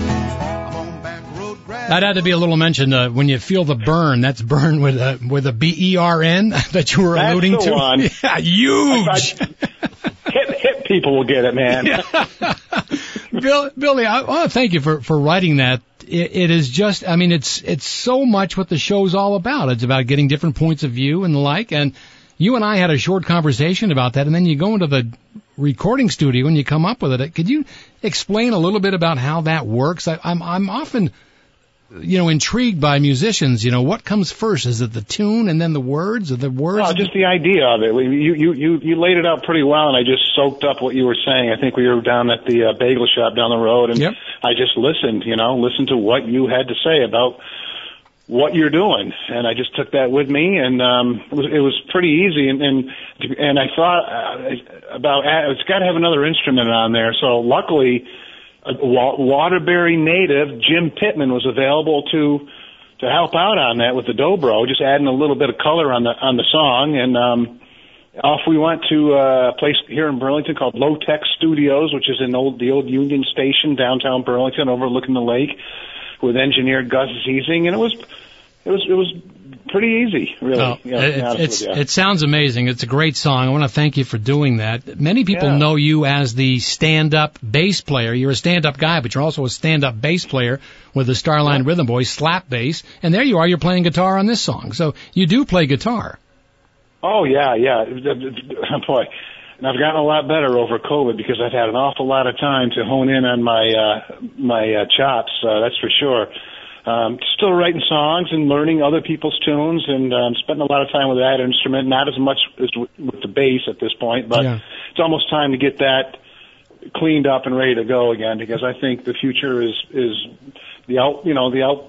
B: That had to be a little mention uh, when you feel the burn. That's burn with a with a B E R N that you were
J: That's
B: alluding
J: the
B: to.
J: one.
B: Yeah, huge.
J: Hip, hip people will get it, man.
B: Bill, Billy, I want to thank you for, for writing that. It, it is just, I mean, it's it's so much what the show's all about. It's about getting different points of view and the like. And you and I had a short conversation about that. And then you go into the recording studio and you come up with it. Could you explain a little bit about how that works? I, I'm I'm often, you know, intrigued by musicians. You know, what comes first? Is it the tune and then the words, or the words?
J: Well, just the idea of it. You, you, you, you laid it out pretty well, and I just soaked up what you were saying. I think we were down at the uh, bagel shop down the road, and
B: Yep.
J: I just listened, you know, listened to what you had to say about what you're doing, and I just took that with me, and um, it was it was pretty easy, and and and I thought uh, about uh, it's got to have another instrument on there. So luckily, a Waterbury native Jim Pittman was available to to help out on that with the dobro, just adding a little bit of color on the on the song, and um, off we went to uh, a place here in Burlington called Low Tech Studios, which is in old the old Union Station downtown Burlington, overlooking the lake, with engineer Gus Ziesing, and it was it was it was pretty easy, really.
B: Oh, it, it's, it sounds amazing. It's a great song. I want to thank you for doing that. Many people
J: Yeah.
B: know you as the stand-up bass player. You're a stand-up guy, but you're also a stand-up bass player with the Starline Rhythm Boys slap bass. And there you are. You're playing guitar on this song. So you do play guitar.
J: Oh yeah, yeah, boy. And I've gotten a lot better over COVID because I've had an awful lot of time to hone in on my uh, my uh, chops. Uh, that's for sure. Um, still writing songs and learning other people's tunes, and um, spending a lot of time with that instrument. Not as much as with, with the bass at this point, but
B: Yeah.
J: it's almost time to get that cleaned up and ready to go again because I think the future is is the out you know the out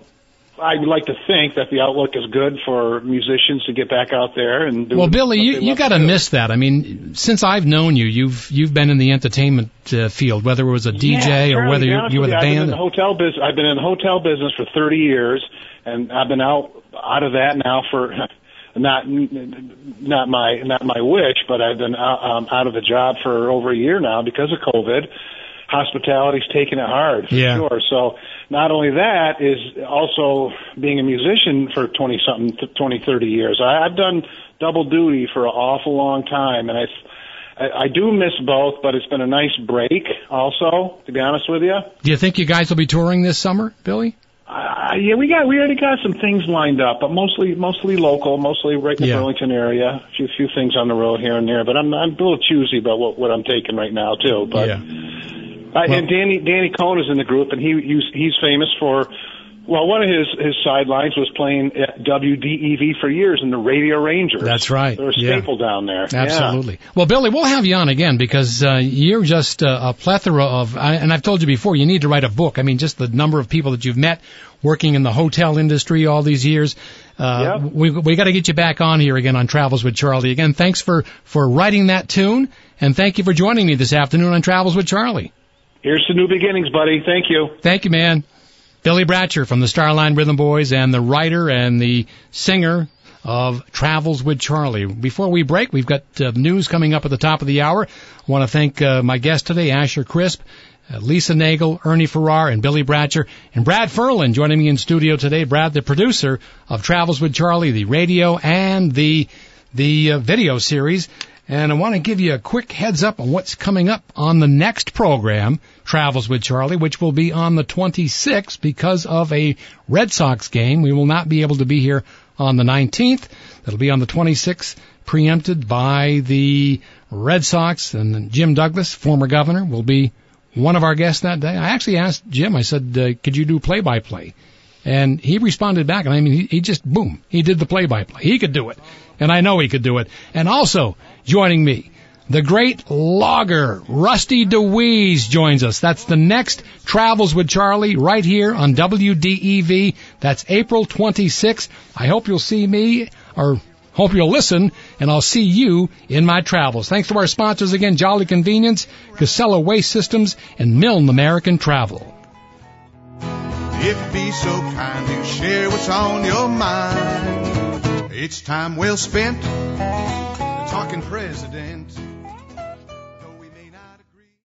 J: I would like to think that the outlook is good for musicians to get back out there and do
B: Well, Billy, you you got to miss that. I mean, since I've known you, you've you've been in the entertainment uh, field, whether it was a DJ
J: Yeah,
B: or whether you, you were the
J: I've been in
B: band.
J: the hotel business. I've been in the hotel business for 30 years, and I've been out out of that now for not not my not my wish, but I've been out, um, out of the job for over a year now because of COVID. Hospitality's taking it hard, for
B: Yeah.
J: sure. So not only that is also being a musician for 20 something, 20, 30 years. I, I've done double duty for an awful long time, and I. I I do miss both, but it's been a nice break also, to be honest with you.
B: Do you think you guys will be touring this summer, Billy?
J: Uh, yeah, we got we already got some things lined up, but mostly mostly local, mostly right in the
B: Yeah.
J: Burlington area. A few few things on the road here and there, but I'm I'm a little choosy about what what I'm taking right now too. But
B: Yeah.
J: Uh, and Danny Danny Coane is in the group, and he he's, he's famous for. Well, one of his his sidelines was playing at WDEV for years in the Radio Rangers.
B: That's right.
J: They're a
B: Yeah.
J: staple down there. Yeah.
B: Absolutely. Well, Billy, we'll have you on again because uh, you're just uh, a plethora of, I- and I've told you before, you need to write a book. I mean, just the number of people that you've met working in the hotel industry all these years. Uh,
J: Yep.
B: We we got to get you back on here again on Travels with Charlie. Again, thanks for for writing that tune, and thank you for joining me this afternoon on Travels with Charlie.
J: Here's to new beginnings, buddy. Thank you.
B: Thank you, man. Billy Bratcher from the Starline Rhythm Boys and the writer and the singer of Travels with Charlie. Before we break, we've got uh, news coming up at the top of the hour. I want to thank uh, my guest today, Asher Crispe, uh, Lisa Nagle, Ernie Farrar, and Billy Bratcher, and Brad Ferland joining me in studio today. Brad, the producer of Travels with Charlie, the radio and the the uh, video series. And I want to give you a quick heads up on what's coming up on the next program, Travels with Charlie, which will be on the 26th because of a Red Sox game. We will not be able to be here on the 19th. That'll be on the 26th, preempted by the Red Sox and Jim Douglas, former governor, will be one of our guests that day. I actually asked Jim, I said, uh, could you do play by play? And he responded back, and I mean, he, he just, boom, he did the play by play. He could do it. And I know he could do it. And also, joining me, the great logger, Rusty DeWees joins us. That's the next Travels with Charlie right here on WDEV. That's April 26th. I hope you'll see me, or hope you'll listen, and I'll see you in my travels. Thanks to our sponsors again, Jolley Convenience, Casella Waste Systems, and Milne American Travel.
A: If you be so kind to share what's on your mind, it's time well spent talking president.